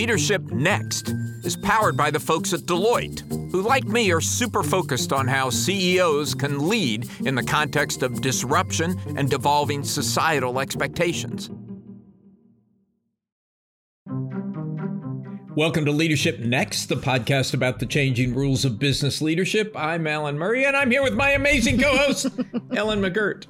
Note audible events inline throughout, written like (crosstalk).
Leadership Next is powered by the folks at Deloitte, who, like me, are super focused on how CEOs can lead in the context of disruption and devolving societal expectations. Welcome to Leadership Next, the podcast about the changing rules of business leadership. I'm Alan Murray, and I'm here with my amazing co host, (laughs) Ellen McGirt.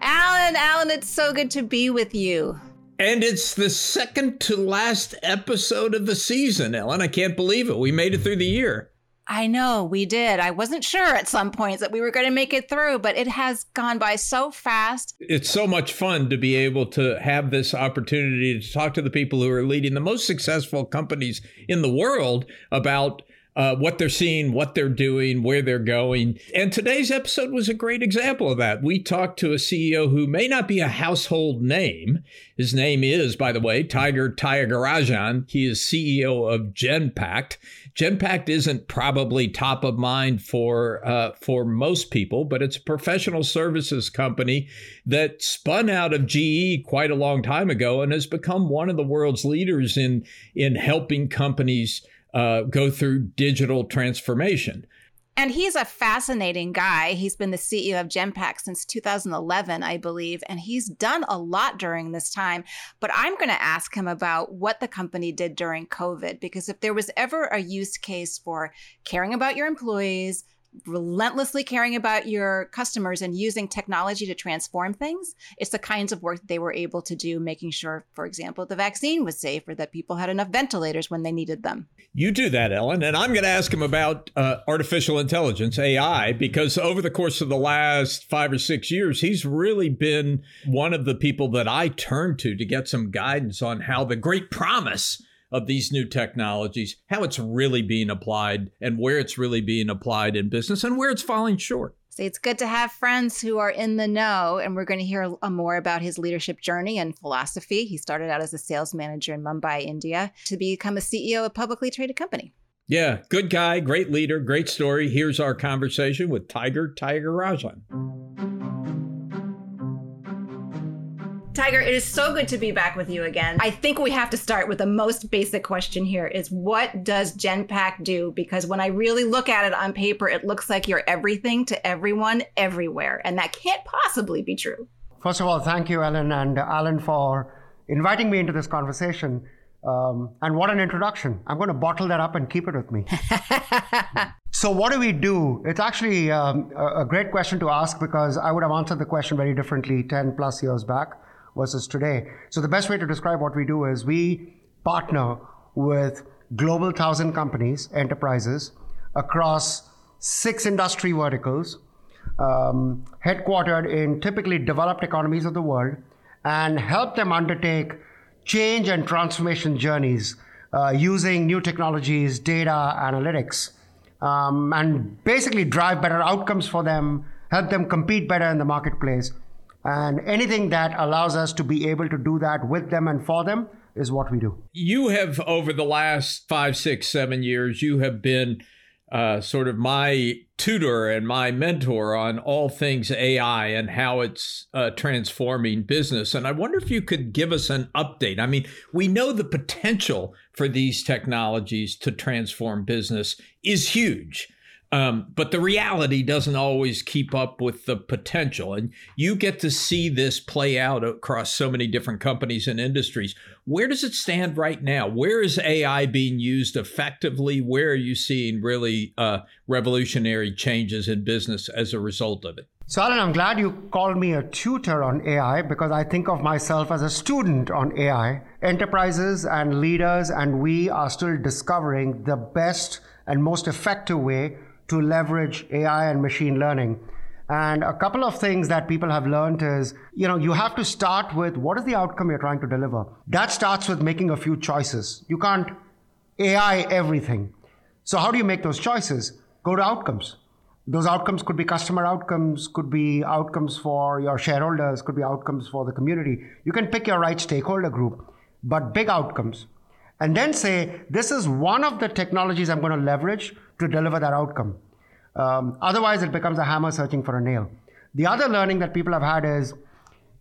Alan, Alan, it's so good to be with you. And it's the second to last episode of the season, Ellen. I can't believe it. We made it through the year. I know we did. I wasn't sure at some points that we were going to make it through, but it has gone by so fast. It's so much fun to be able to have this opportunity to talk to the people who are leading the most successful companies in the world about uh, what they're seeing, what they're doing, where they're going. And today's episode was a great example of that. We talked to a CEO who may not be a household name. His name is, by the way, Tiger Tyagarajan. He is CEO of Genpact. Genpact isn't probably top of mind for uh, for most people, but it's a professional services company that spun out of GE quite a long time ago and has become one of the world's leaders in in helping companies uh, go through digital transformation. And he's a fascinating guy. He's been the CEO of Genpact since 2011, I believe, and he's done a lot during this time. But I'm going to ask him about what the company did during COVID, because if there was ever a use case for caring about your employees, relentlessly caring about your customers and using technology to transform things. It's the kinds of work that they were able to do, making sure, for example, the vaccine was safe or that people had enough ventilators when they needed them. You do that, Ellen. And I'm going to ask him about uh, artificial intelligence, AI, because over the course of the last five or six years, he's really been one of the people that I turn to to get some guidance on how the great promise of these new technologies, how it's really being applied and where it's really being applied in business and where it's falling short. So it's good to have friends who are in the know, and we're going to hear more about his leadership journey and philosophy. He started out as a sales manager in Mumbai, India, to become a CEO of a publicly traded company. Yeah, good guy, great leader, great story. Here's our conversation with Tiger Tyagarajan. Tiger, it is so good to be back with you again. I think we have to start with the most basic question here is what does Genpact do? Because when I really look at it on paper, it looks like you're everything to everyone everywhere. And that can't possibly be true. First of all, thank you, Ellen and Alan, for inviting me into this conversation. Um, and what an introduction. I'm going to bottle that up and keep it with me. (laughs) so, what do we do? It's actually um, a great question to ask because I would have answered the question very differently 10 plus years back versus today. So the best way to describe what we do is we partner with global thousand companies, enterprises across six industry verticals, um, headquartered in typically developed economies of the world, and help them undertake change and transformation journeys uh, using new technologies, data, analytics, um, and basically drive better outcomes for them, help them compete better in the marketplace, and anything that allows us to be able to do that with them and for them is what we do. You have, over the last five, six, seven years, you have been uh, sort of my tutor and my mentor on all things AI and how it's uh, transforming business. And I wonder if you could give us an update. I mean, we know the potential for these technologies to transform business is huge. Um, but the reality doesn't always keep up with the potential. And you get to see this play out across so many different companies and industries. Where does it stand right now? Where is AI being used effectively? Where are you seeing really uh, revolutionary changes in business as a result of it? So, Alan, I'm glad you called me a tutor on AI because I think of myself as a student on AI. Enterprises and leaders and we are still discovering the best and most effective way to leverage AI and machine learning. And a couple of things that people have learned is, you know, you have to start with what is the outcome you're trying to deliver. That starts with making a few choices. You can't AI everything. So how do you make those choices? Go to outcomes. Those outcomes could be customer outcomes, could be outcomes for your shareholders, could be outcomes for the community. You can pick your right stakeholder group, but big outcomes. And then say, this is one of the technologies I'm going to leverage to deliver that outcome. Um, otherwise, it becomes a hammer searching for a nail. The other learning that people have had is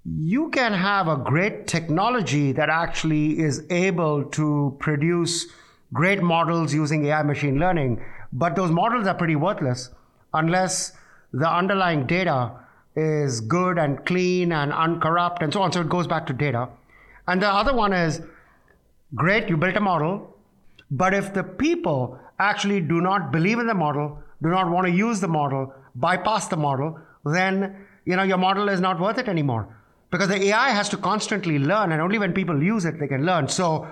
you can have a great technology that actually is able to produce great models using AI machine learning, but those models are pretty worthless unless the underlying data is good and clean and uncorrupt and so on. So it goes back to data. And the other one is great, you built a model, but if the people actually do not believe in the model, do not want to use the model, bypass the model, then you know your model is not worth it anymore. Because the AI has to constantly learn, and only when people use it they can learn. So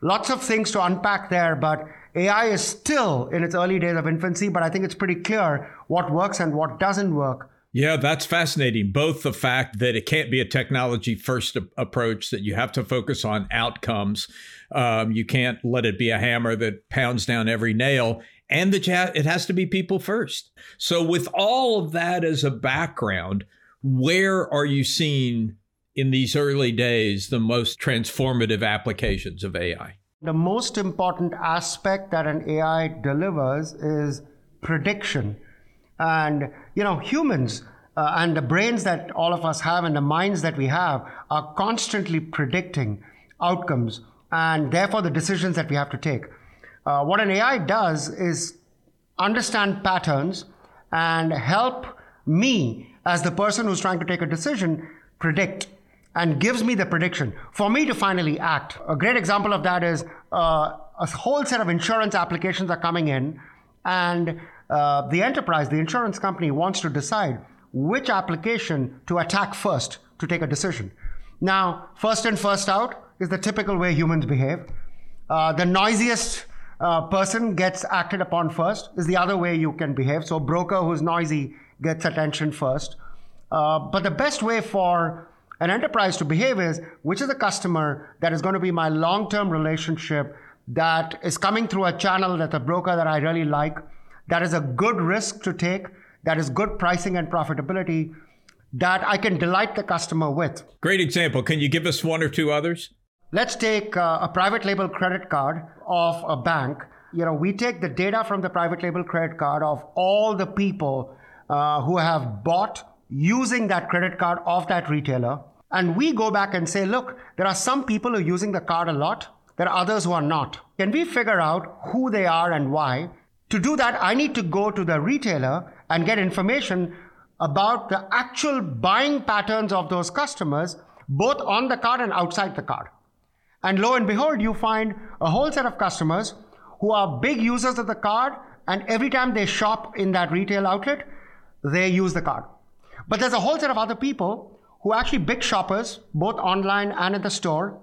lots of things to unpack there, but AI is still in its early days of infancy, but I think it's pretty clear what works and what doesn't work. Yeah, that's fascinating. Both the fact that it can't be a technology first approach, that you have to focus on outcomes. Um, you can't let it be a hammer that pounds down every nail, and that ha- it has to be people first. So, with all of that as a background, where are you seeing in these early days the most transformative applications of AI? The most important aspect that an AI delivers is prediction. And, you know, humans uh, and the brains that all of us have and the minds that we have are constantly predicting outcomes and therefore the decisions that we have to take. Uh, what an AI does is understand patterns and help me as the person who's trying to take a decision predict and gives me the prediction for me to finally act. A great example of that is uh, a whole set of insurance applications are coming in, and uh, the enterprise, the insurance company, wants to decide which application to attack first to take a decision. Now, first in, first out is the typical way humans behave. Uh, the noisiest uh, person gets acted upon first is the other way you can behave. So, broker who's noisy gets attention first. Uh, but the best way for an enterprise to behave is which is the customer that is going to be my long term relationship that is coming through a channel that's a broker that I really like, that is a good risk to take, that is good pricing and profitability, that I can delight the customer with. Great example. Can you give us one or two others? Let's take uh, a private label credit card of a bank. You know, we take the data from the private label credit card of all the people uh, who have bought using that credit card of that retailer. And we go back and say, look, there are some people who are using the card a lot, there are others who are not. Can we figure out who they are and why? To do that, I need to go to the retailer and get information about the actual buying patterns of those customers, both on the card and outside the card. And lo and behold, you find a whole set of customers who are big users of the card, and every time they shop in that retail outlet, they use the card. But there's a whole set of other people who are actually big shoppers, both online and at the store,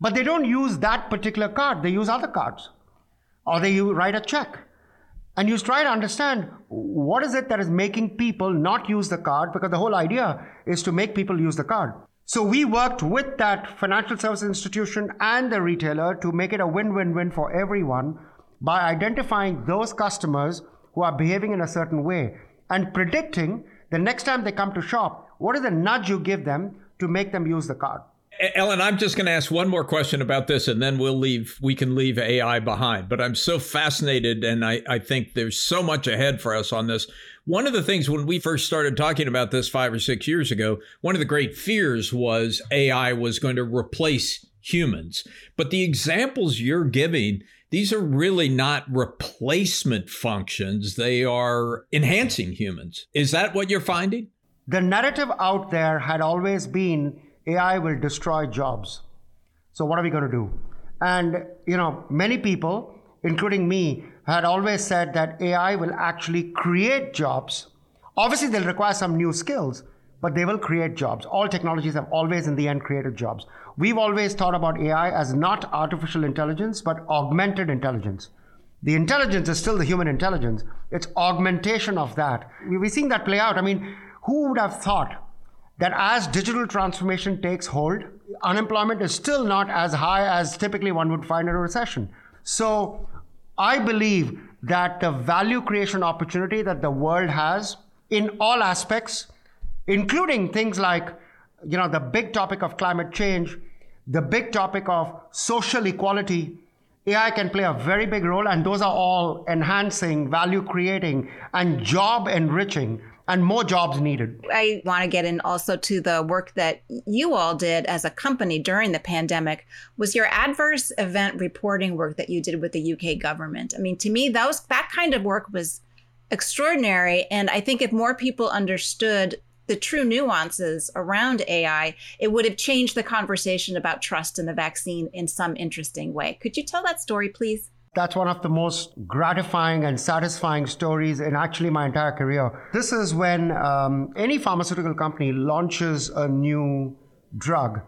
but they don't use that particular card. They use other cards, or they write a check. And you try to understand what is it that is making people not use the card, because the whole idea is to make people use the card. So we worked with that financial service institution and the retailer to make it a win-win-win for everyone by identifying those customers who are behaving in a certain way and predicting the next time they come to shop, what is the nudge you give them to make them use the card? Ellen, I'm just going to ask one more question about this and then we'll leave, we can leave AI behind. But I'm so fascinated and I, I think there's so much ahead for us on this. One of the things when we first started talking about this five or six years ago, one of the great fears was AI was going to replace humans. But the examples you're giving, these are really not replacement functions, they are enhancing humans. Is that what you're finding? The narrative out there had always been AI will destroy jobs. So, what are we going to do? And, you know, many people, including me, had always said that AI will actually create jobs. Obviously, they'll require some new skills, but they will create jobs. All technologies have always, in the end, created jobs. We've always thought about AI as not artificial intelligence, but augmented intelligence. The intelligence is still the human intelligence, it's augmentation of that. We're seeing that play out. I mean, who would have thought that as digital transformation takes hold, unemployment is still not as high as typically one would find in a recession. So I believe that the value creation opportunity that the world has in all aspects, including things like you know the big topic of climate change, the big topic of social equality, AI can play a very big role, and those are all enhancing, value creating, and job enriching and more jobs needed. I want to get in also to the work that you all did as a company during the pandemic. Was your adverse event reporting work that you did with the UK government? I mean, to me, that was that kind of work was extraordinary. And I think if more people understood the true nuances around AI, it would have changed the conversation about trust in the vaccine in some interesting way. Could you tell that story, please? That's one of the most gratifying and satisfying stories in actually my entire career. This is when um, any pharmaceutical company launches a new drug,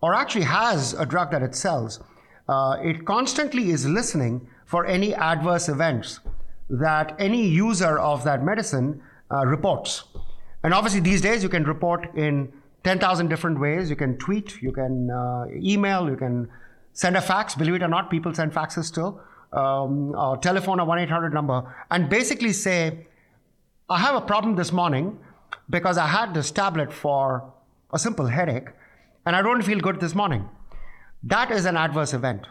or actually has a drug that it sells. Uh, it constantly is listening for any adverse events that any user of that medicine uh, reports. And obviously, these days you can report in 10,000 different ways. You can tweet, you can uh, email, you can send a fax. Believe it or not, people send faxes still um, or telephone a 1 800 number and basically say, I have a problem this morning because I had this tablet for a simple headache and I don't feel good this morning. That is an adverse event.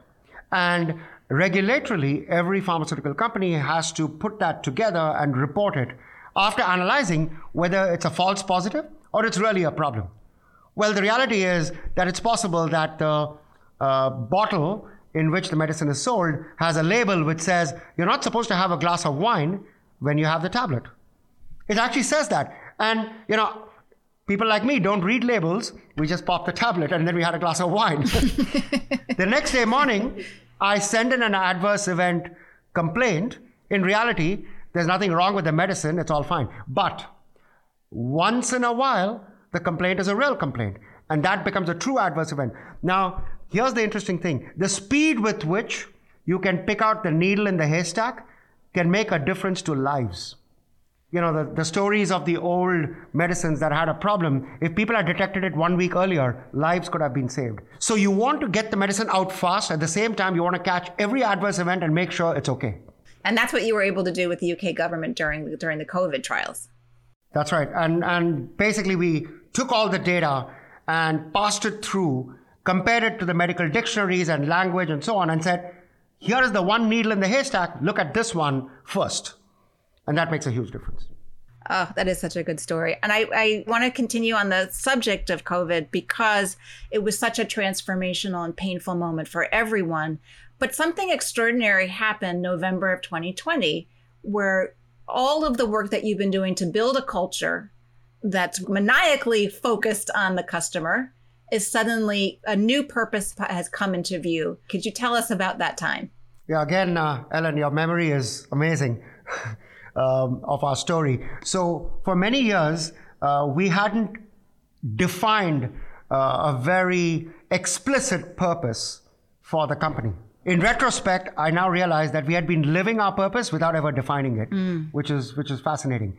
And regulatorily, every pharmaceutical company has to put that together and report it after analyzing whether it's a false positive or it's really a problem. Well, the reality is that it's possible that the uh, bottle in which the medicine is sold has a label which says you're not supposed to have a glass of wine when you have the tablet. It actually says that. And, you know, people like me don't read labels. We just pop the tablet and then we had a glass of wine. (laughs) the next day morning, I send in an adverse event complaint. In reality, there's nothing wrong with the medicine, it's all fine. But once in a while, the complaint is a real complaint. And that becomes a true adverse event. Now, Here's the interesting thing the speed with which you can pick out the needle in the haystack can make a difference to lives. You know, the, the stories of the old medicines that had a problem, if people had detected it one week earlier, lives could have been saved. So you want to get the medicine out fast. At the same time, you want to catch every adverse event and make sure it's okay. And that's what you were able to do with the UK government during during the COVID trials. That's right. And and basically we took all the data and passed it through compared it to the medical dictionaries and language and so on, and said, here is the one needle in the haystack, look at this one first. And that makes a huge difference. Oh, that is such a good story. And I, I want to continue on the subject of COVID because it was such a transformational and painful moment for everyone. But something extraordinary happened November of 2020, where all of the work that you've been doing to build a culture that's maniacally focused on the customer is suddenly a new purpose has come into view. Could you tell us about that time? Yeah, again, uh, Ellen, your memory is amazing (laughs) um, of our story. So, for many years, uh, we hadn't defined uh, a very explicit purpose for the company. In retrospect, I now realize that we had been living our purpose without ever defining it, mm. which is which is fascinating.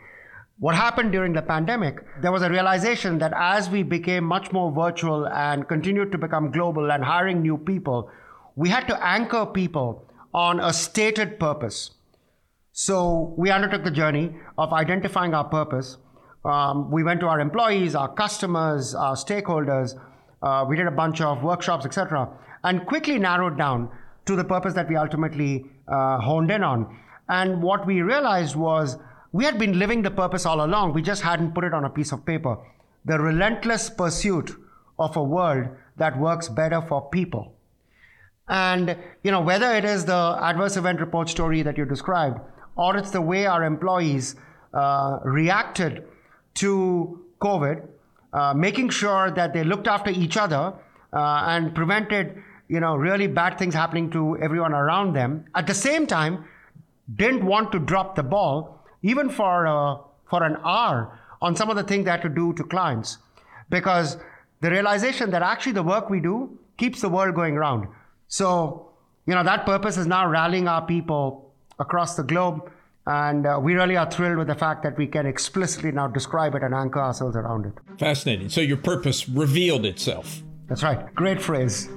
What happened during the pandemic, there was a realization that as we became much more virtual and continued to become global and hiring new people, we had to anchor people on a stated purpose. So we undertook the journey of identifying our purpose. Um, we went to our employees, our customers, our stakeholders. Uh, we did a bunch of workshops, etc., and quickly narrowed down to the purpose that we ultimately uh, honed in on. And what we realized was we had been living the purpose all along, we just hadn't put it on a piece of paper. The relentless pursuit of a world that works better for people. And, you know, whether it is the adverse event report story that you described, or it's the way our employees uh, reacted to COVID, uh, making sure that they looked after each other uh, and prevented, you know, really bad things happening to everyone around them. At the same time, didn't want to drop the ball even for, uh, for an hour on some of the things they had to do to clients. Because the realization that actually the work we do keeps the world going round. So, you know, that purpose is now rallying our people across the globe. And uh, we really are thrilled with the fact that we can explicitly now describe it and anchor ourselves around it. Fascinating. So your purpose revealed itself. That's right. Great phrase.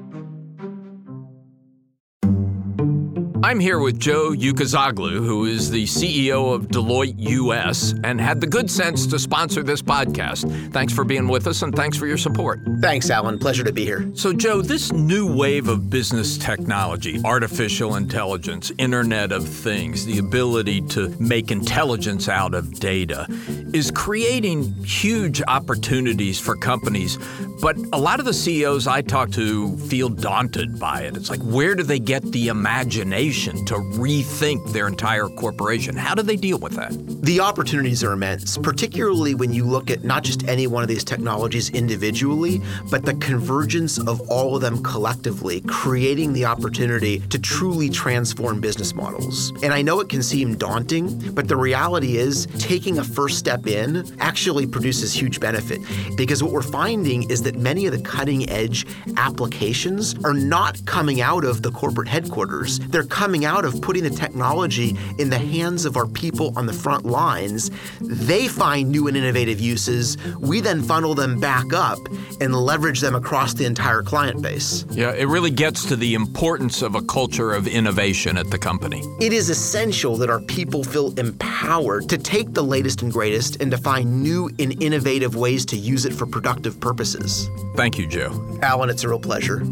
I'm here with Joe Ucuzoglu, who is the CEO of Deloitte US and had the good sense to sponsor this podcast. Thanks for being with us and thanks for your support. Thanks, Alan. Pleasure to be here. So, Joe, this new wave of business technology, artificial intelligence, Internet of Things, the ability to make intelligence out of data, is creating huge opportunities for companies. But a lot of the CEOs I talk to feel daunted by it. It's like, where do they get the imagination to rethink their entire corporation? How do they deal with that? The opportunities are immense, particularly when you look at not just any one of these technologies individually, but the convergence of all of them collectively, creating the opportunity to truly transform business models. And I know it can seem daunting, but the reality is taking a first step in actually produces huge benefit because what we're finding is that many of the cutting edge applications are not coming out of the corporate headquarters. They're coming out of putting the technology in the hands of our people on the front lines. They find new and innovative uses. We then funnel them back up and leverage them across the entire client base. Yeah, it really gets to the importance of a culture of innovation at the company. It is essential that our people feel empowered to take the latest and greatest and to find new and innovative ways to use it for productive purposes. Thank you, Joe. Alan, it's a real pleasure.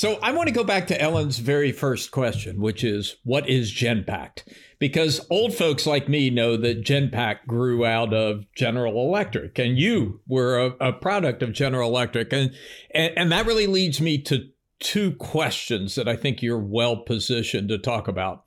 So I want to go back to Ellen's very first question, which is what is Genpact? Because old folks like me know that Genpact grew out of General Electric, and you were a, a product of General Electric. And, and, and that really leads me to two questions that I think you're well positioned to talk about.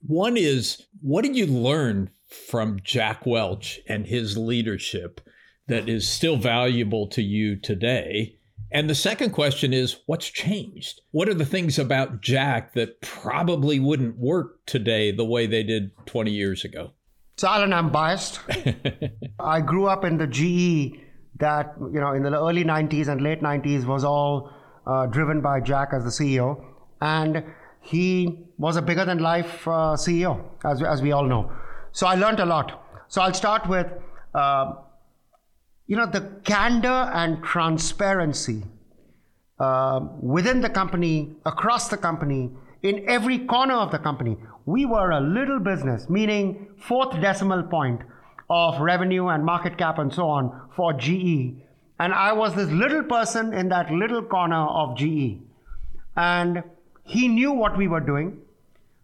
One is what did you learn from Jack Welch and his leadership that is still valuable to you today? And the second question is what's changed? What are the things about Jack that probably wouldn't work today the way they did 20 years ago? So, Alan, I'm biased. (laughs) I grew up in the GE that, you know, in the early 90s and late 90s was all uh, driven by Jack as the CEO. And he was a bigger than life uh, CEO, as, as we all know. So I learned a lot. So I'll start with uh, you know, the candor and transparency uh, within the company, across the company, in every corner of the company. We were a little business, meaning fourth decimal point of revenue and market cap and so on for GE. And I was this little person in that little corner of GE. And he knew what we were doing.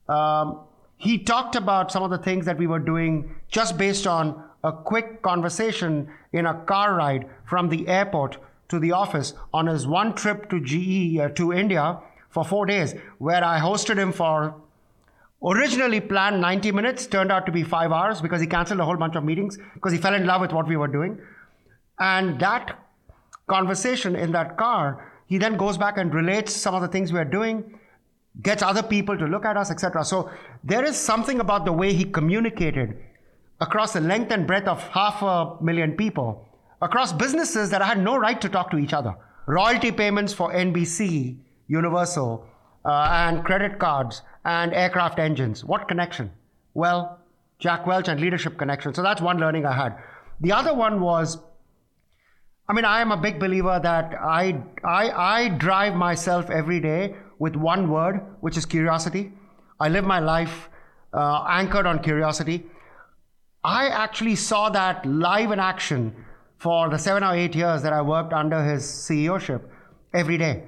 Um, he talked about some of the things that we were doing just based on a quick conversation in a car ride from the airport to the office on his one trip to GE uh, to India for four days, where I hosted him for originally planned 90 minutes, turned out to be five hours because he canceled a whole bunch of meetings because he fell in love with what we were doing. And that conversation in that car, he then goes back and relates some of the things we are doing, gets other people to look at us, etc. So there is something about the way he communicated across the length and breadth of half a million people, across businesses that I had no right to talk to each other. Royalty payments for NBC, Universal, uh, and credit cards and aircraft engines. What connection? Well, Jack Welch and leadership connection. So that's one learning I had. The other one was, I mean, I am a big believer that I, I, I drive myself every day with one word, which is curiosity. I live my life uh, anchored on curiosity. I actually saw that live in action for the seven or eight years that I worked under his CEOship every day.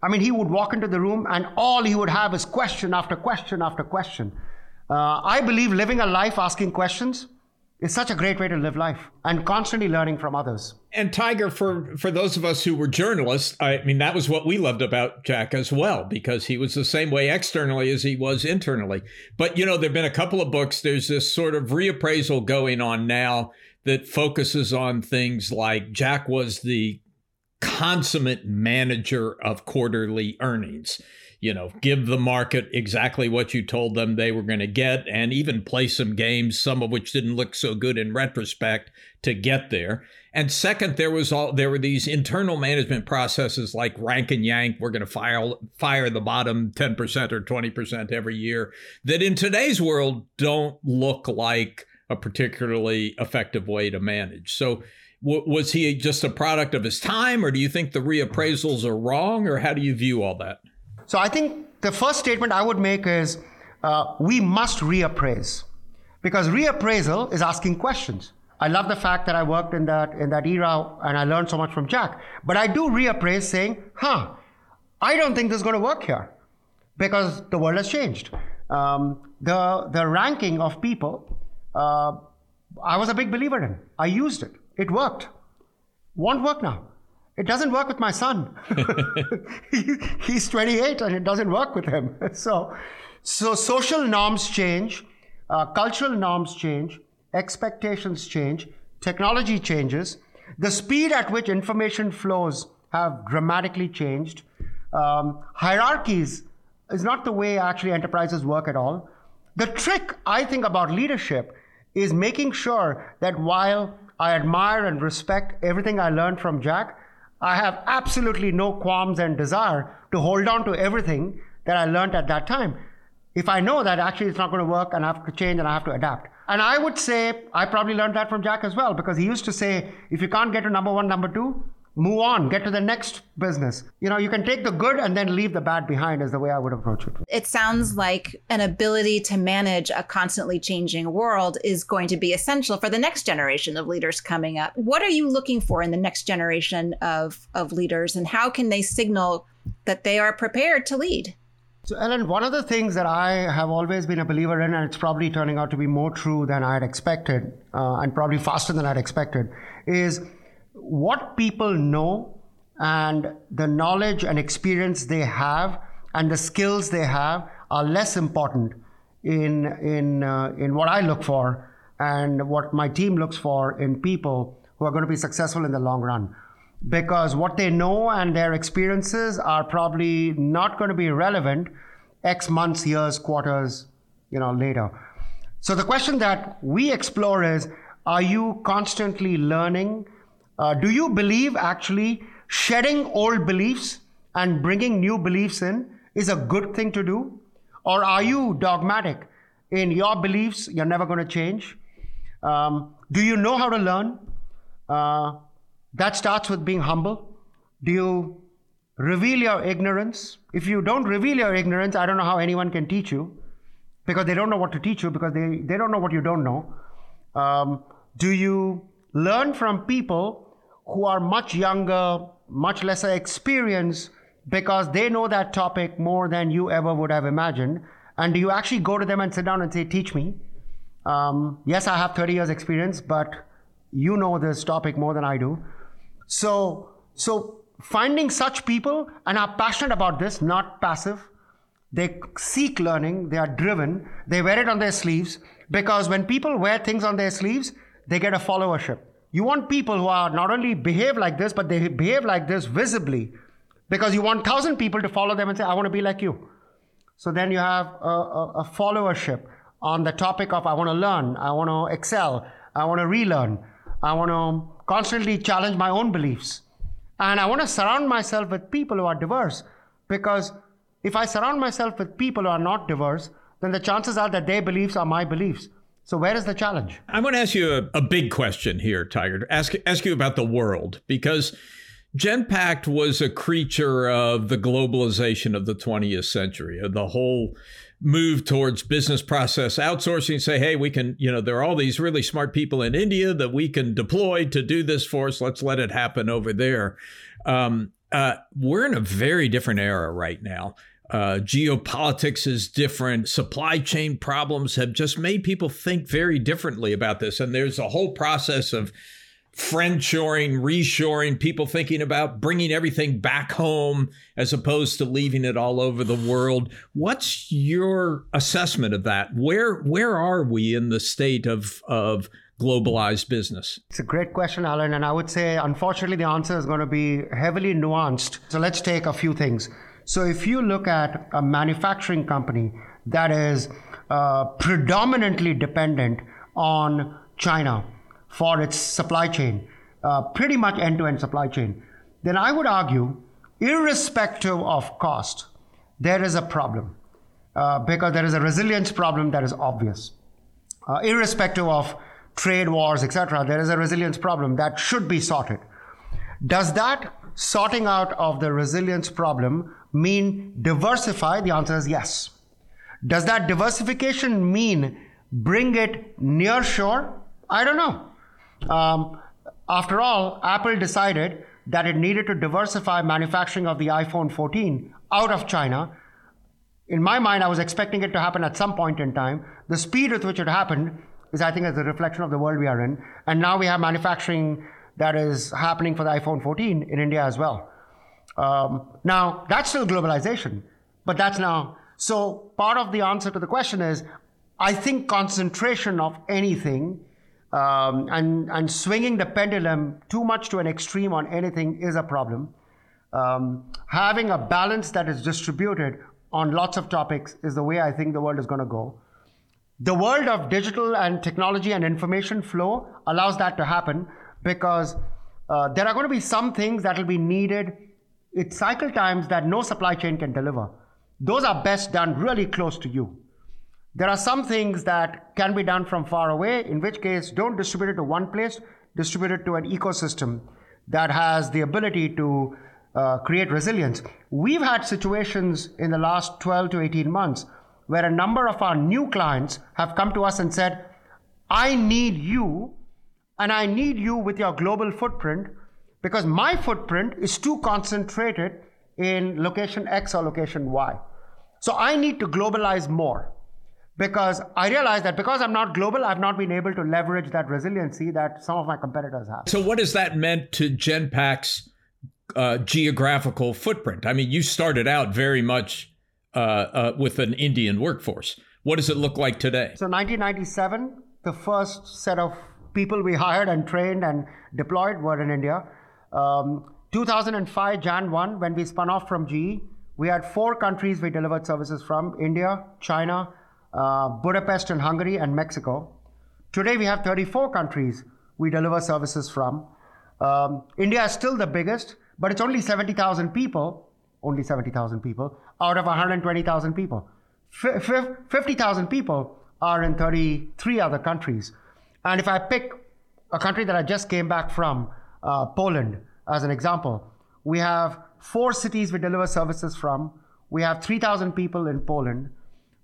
I mean, he would walk into the room and all he would have is question after question after question. Uh, I believe living a life asking questions is such a great way to live life and constantly learning from others. And Tiger, for for those of us who were journalists, I mean that was what we loved about Jack as well, because he was the same way externally as he was internally. But you know, there've been a couple of books. There's this sort of reappraisal going on now that focuses on things like Jack was the consummate manager of quarterly earnings you know, give the market exactly what you told them they were going to get and even play some games, some of which didn't look so good in retrospect to get there. And second, there was all there were these internal management processes like rank and yank. We're going to fire fire the bottom 10% or 20% every year that in today's world don't look like a particularly effective way to manage. So w- was he just a product of his time or do you think the reappraisals are wrong or how do you view all that? So I think the first statement I would make is uh, we must reappraise because reappraisal is asking questions. I love the fact that I worked in that in that era and I learned so much from Jack. But I do reappraise saying, huh, I don't think this is going to work here. because the world has changed. Um, the, the ranking of people, uh, I was a big believer in. I used it, it worked. Won't work now. It doesn't work with my son. he, (laughs) he's 28 and it doesn't work with him. So, so social norms change, uh, cultural norms change, expectations change, technology changes, the speed at which information flows have dramatically changed. Um, hierarchies is not the way actually enterprises work at all. The trick I think about leadership is making sure that while I admire and respect everything I learned from Jack, I have absolutely no qualms and desire to hold on to everything that I learned at that time. If I know that actually it's not going to work and I have to change and I have to adapt. And I would say I probably learned that from Jack as well because he used to say, if you can't get to number one, number two, move on, get to the next business. You know, you can take the good and then leave the bad behind, is the way I would approach it. It sounds like an ability to manage a constantly changing world is going to be essential for the next generation of leaders coming up. What are you looking for in the next generation of, of leaders, and how can they signal that they are prepared to lead? So, Ellen, one of the things that I have always been a believer in, and it's probably turning out to be more true than I had expected, uh, and probably faster than I had expected, is what people know and the knowledge and experience they have and the skills they have are less important in in uh, in what I look for and what my team looks for in people who are going to be successful in the long run. Because what they know and their experiences are probably not going to be relevant x months years quarters you know later. So the question that we explore is are you constantly learning uh, do you believe actually shedding old beliefs and bringing new beliefs in is a good thing to do? Or are you dogmatic in your beliefs? You're never going to change. Um, do you know how to learn? Uh, that starts with being humble. Do you reveal your ignorance? If you don't reveal your ignorance, I don't know how anyone can teach you because they don't know what to teach you because they, they don't know what you don't know. Um, do you learn from people who are much younger, much lesser experienced, because they know that topic more than you ever would have imagined. And do you actually go to them and sit down and say, Teach me? Um, yes, I have 30 years experience, but you know this topic more than I do. So, so finding such people and are passionate about this, not passive. They seek learning, they are driven, they wear it on their sleeves because when people wear things on their sleeves, they get a followership. You want people who are not only behave like this, but they behave like this visibly because you want thousand people to follow them and say, I want to be like you. So then you have a, a, a followership on the topic of I want to learn, I want to excel, I want to relearn, I want to constantly challenge my own beliefs. And I want to surround myself with people who are diverse because if I surround myself with people who are not diverse, then the chances are that their beliefs are my beliefs. So where is the challenge? I'm going to ask you a, a big question here, Tiger. Ask ask you about the world because Genpact was a creature of the globalization of the 20th century, the whole move towards business process outsourcing. Say, hey, we can, you know, there are all these really smart people in India that we can deploy to do this for us. Let's let it happen over there. Um, uh, we're in a very different era right now. Uh, geopolitics is different. Supply chain problems have just made people think very differently about this. And there's a whole process of friendshoring, reshoring, people thinking about bringing everything back home as opposed to leaving it all over the world. What's your assessment of that? Where where are we in the state of of globalized business? It's a great question, Alan, and I would say unfortunately the answer is going to be heavily nuanced. So let's take a few things. So if you look at a manufacturing company that is uh, predominantly dependent on China for its supply chain, uh, pretty much end to end supply chain, then I would argue, irrespective of cost, there is a problem uh, because there is a resilience problem that is obvious. Uh, irrespective of trade wars, etc., there is a resilience problem that should be sorted. Does that sorting out of the resilience problem mean diversify? The answer is yes. Does that diversification mean bring it near shore? I don't know. Um, after all, Apple decided that it needed to diversify manufacturing of the iPhone 14 out of China. in my mind, I was expecting it to happen at some point in time. The speed with which it happened is, I think, as a reflection of the world we are in. And now we have manufacturing that is happening for the iPhone 14 in India as well. Um, now, that's still globalization, but that's now. So, part of the answer to the question is I think concentration of anything um, and, and swinging the pendulum too much to an extreme on anything is a problem. Um, having a balance that is distributed on lots of topics is the way I think the world is going to go. The world of digital and technology and information flow allows that to happen because uh, there are going to be some things that will be needed. It's cycle times that no supply chain can deliver. Those are best done really close to you. There are some things that can be done from far away, in which case, don't distribute it to one place, distribute it to an ecosystem that has the ability to uh, create resilience. We've had situations in the last 12 to 18 months where a number of our new clients have come to us and said, I need you, and I need you with your global footprint because my footprint is too concentrated in location X or location Y. So I need to globalize more because I realize that because I'm not global, I've not been able to leverage that resiliency that some of my competitors have. So, what has that meant to Genpact's uh, geographical footprint? I mean, you started out very much uh, uh, with an Indian workforce. What does it look like today? So, 1997, the first set of people we hired and trained and deployed were in India. Um, 2005, Jan 1, when we spun off from GE, we had four countries we delivered services from India, China, uh, Budapest in Hungary, and Mexico. Today we have 34 countries we deliver services from. Um, India is still the biggest, but it's only 70,000 people, only 70,000 people out of 120,000 people. F- 50,000 people are in 33 other countries. And if I pick a country that I just came back from, uh, Poland, as an example, we have four cities we deliver services from. We have 3,000 people in Poland.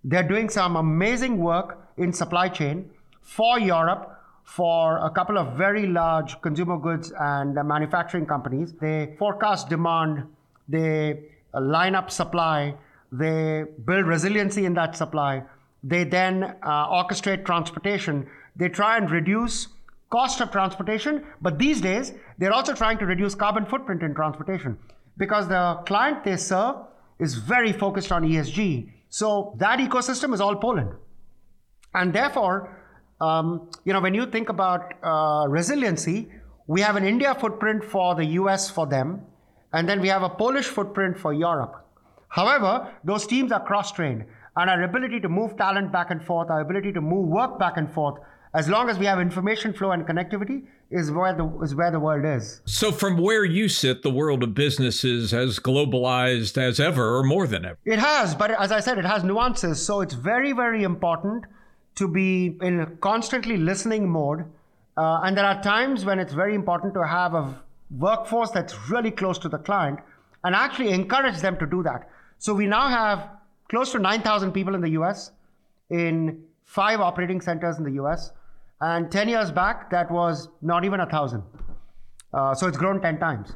They're doing some amazing work in supply chain for Europe for a couple of very large consumer goods and manufacturing companies. They forecast demand, they line up supply, they build resiliency in that supply, they then uh, orchestrate transportation. They try and reduce cost of transportation, but these days they're also trying to reduce carbon footprint in transportation because the client they serve is very focused on ESG. So that ecosystem is all Poland. And therefore, um, you know, when you think about uh, resiliency, we have an India footprint for the US for them, and then we have a Polish footprint for Europe. However, those teams are cross trained, and our ability to move talent back and forth, our ability to move work back and forth, as long as we have information flow and connectivity, is where the is where the world is. So from where you sit, the world of business is as globalized as ever or more than ever. It has, but as I said, it has nuances. So it's very, very important to be in a constantly listening mode. Uh, and there are times when it's very important to have a workforce that's really close to the client and actually encourage them to do that. So we now have close to 9,000 people in the US in five operating centers in the US. And 10 years back, that was not even a thousand. Uh, so it's grown 10 times.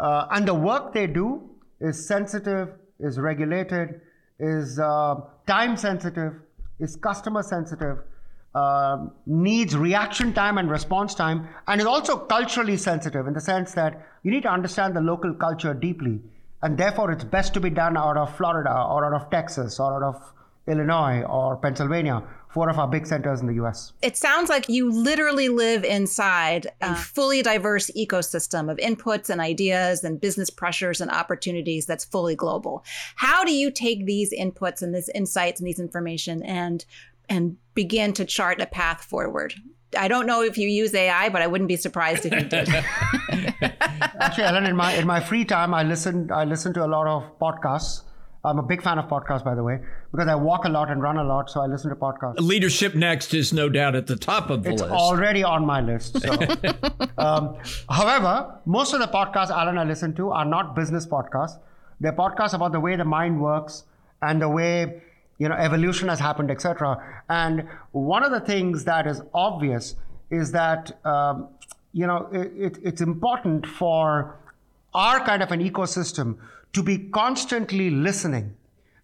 Uh, and the work they do is sensitive, is regulated, is uh, time sensitive, is customer sensitive, uh, needs reaction time and response time, and is also culturally sensitive in the sense that you need to understand the local culture deeply. And therefore, it's best to be done out of Florida or out of Texas or out of Illinois or Pennsylvania four of our big centers in the US. It sounds like you literally live inside a mm. fully diverse ecosystem of inputs and ideas and business pressures and opportunities that's fully global. How do you take these inputs and these insights and these information and and begin to chart a path forward? I don't know if you use AI, but I wouldn't be surprised if you did. (laughs) Actually, Ellen, in my in my free time, I listen I listen to a lot of podcasts I'm a big fan of podcasts, by the way, because I walk a lot and run a lot, so I listen to podcasts. Leadership Next is no doubt at the top of the it's list. It's already on my list. So. (laughs) um, however, most of the podcasts Alan I listen to are not business podcasts. They're podcasts about the way the mind works and the way you know evolution has happened, etc. And one of the things that is obvious is that um, you know it, it, it's important for our kind of an ecosystem to be constantly listening.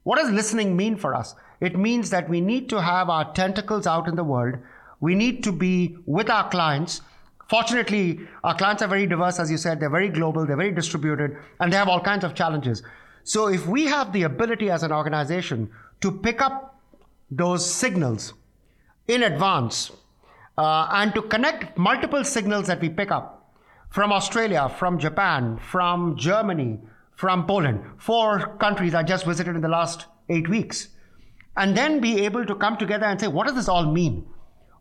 What does listening mean for us? It means that we need to have our tentacles out in the world. We need to be with our clients. Fortunately, our clients are very diverse, as you said, they're very global, they're very distributed, and they have all kinds of challenges. So, if we have the ability as an organization to pick up those signals in advance uh, and to connect multiple signals that we pick up from Australia, from Japan, from Germany, from Poland, four countries I just visited in the last eight weeks, and then be able to come together and say, what does this all mean?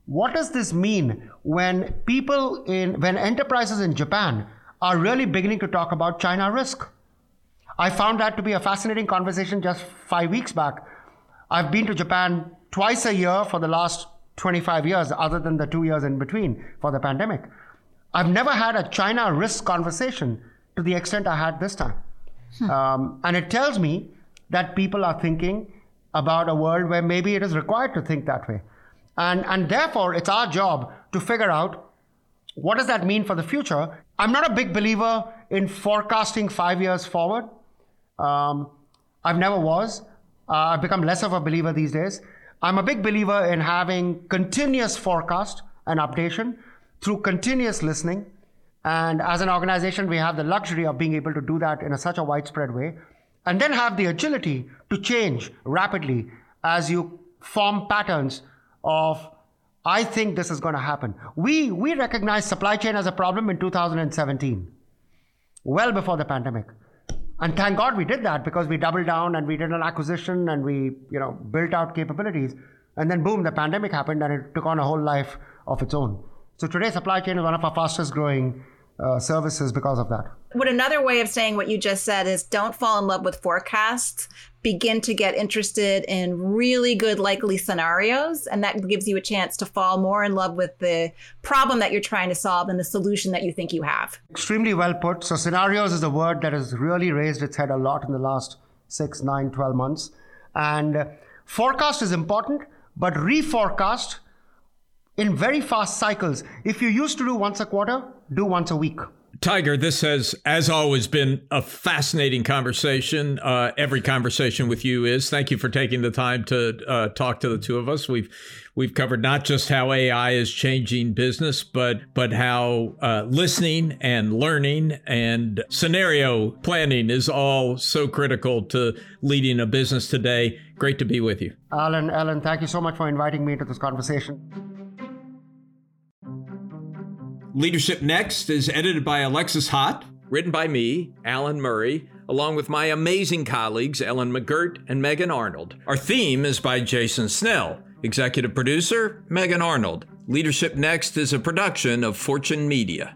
What does this mean when people in, when enterprises in Japan are really beginning to talk about China risk? I found that to be a fascinating conversation just five weeks back. I've been to Japan twice a year for the last 25 years, other than the two years in between for the pandemic. I've never had a China risk conversation to the extent I had this time. Hmm. Um, and it tells me that people are thinking about a world where maybe it is required to think that way. And, and therefore, it's our job to figure out what does that mean for the future. I'm not a big believer in forecasting five years forward. Um, I've never was. Uh, I've become less of a believer these days. I'm a big believer in having continuous forecast and updation through continuous listening and as an organization, we have the luxury of being able to do that in a, such a widespread way, and then have the agility to change rapidly as you form patterns of, I think this is going to happen. We, we recognized supply chain as a problem in 2017, well before the pandemic. And thank God we did that because we doubled down and we did an acquisition and we, you know, built out capabilities. And then boom, the pandemic happened and it took on a whole life of its own. So today, supply chain is one of our fastest growing uh, services because of that. What another way of saying what you just said is don't fall in love with forecasts. Begin to get interested in really good likely scenarios, and that gives you a chance to fall more in love with the problem that you're trying to solve and the solution that you think you have. Extremely well put. So, scenarios is a word that has really raised its head a lot in the last six, nine, 12 months. And uh, forecast is important, but reforecast in very fast cycles. If you used to do once a quarter, do once a week. Tiger, this has, as always, been a fascinating conversation. Uh, every conversation with you is. Thank you for taking the time to uh, talk to the two of us. We've we've covered not just how AI is changing business, but but how uh, listening and learning and scenario planning is all so critical to leading a business today. Great to be with you, Alan. Alan, thank you so much for inviting me to this conversation. Leadership Next is edited by Alexis Haut, written by me, Alan Murray, along with my amazing colleagues Ellen McGirt and Megan Arnold. Our theme is by Jason Snell. Executive producer, Megan Arnold. Leadership Next is a production of Fortune Media.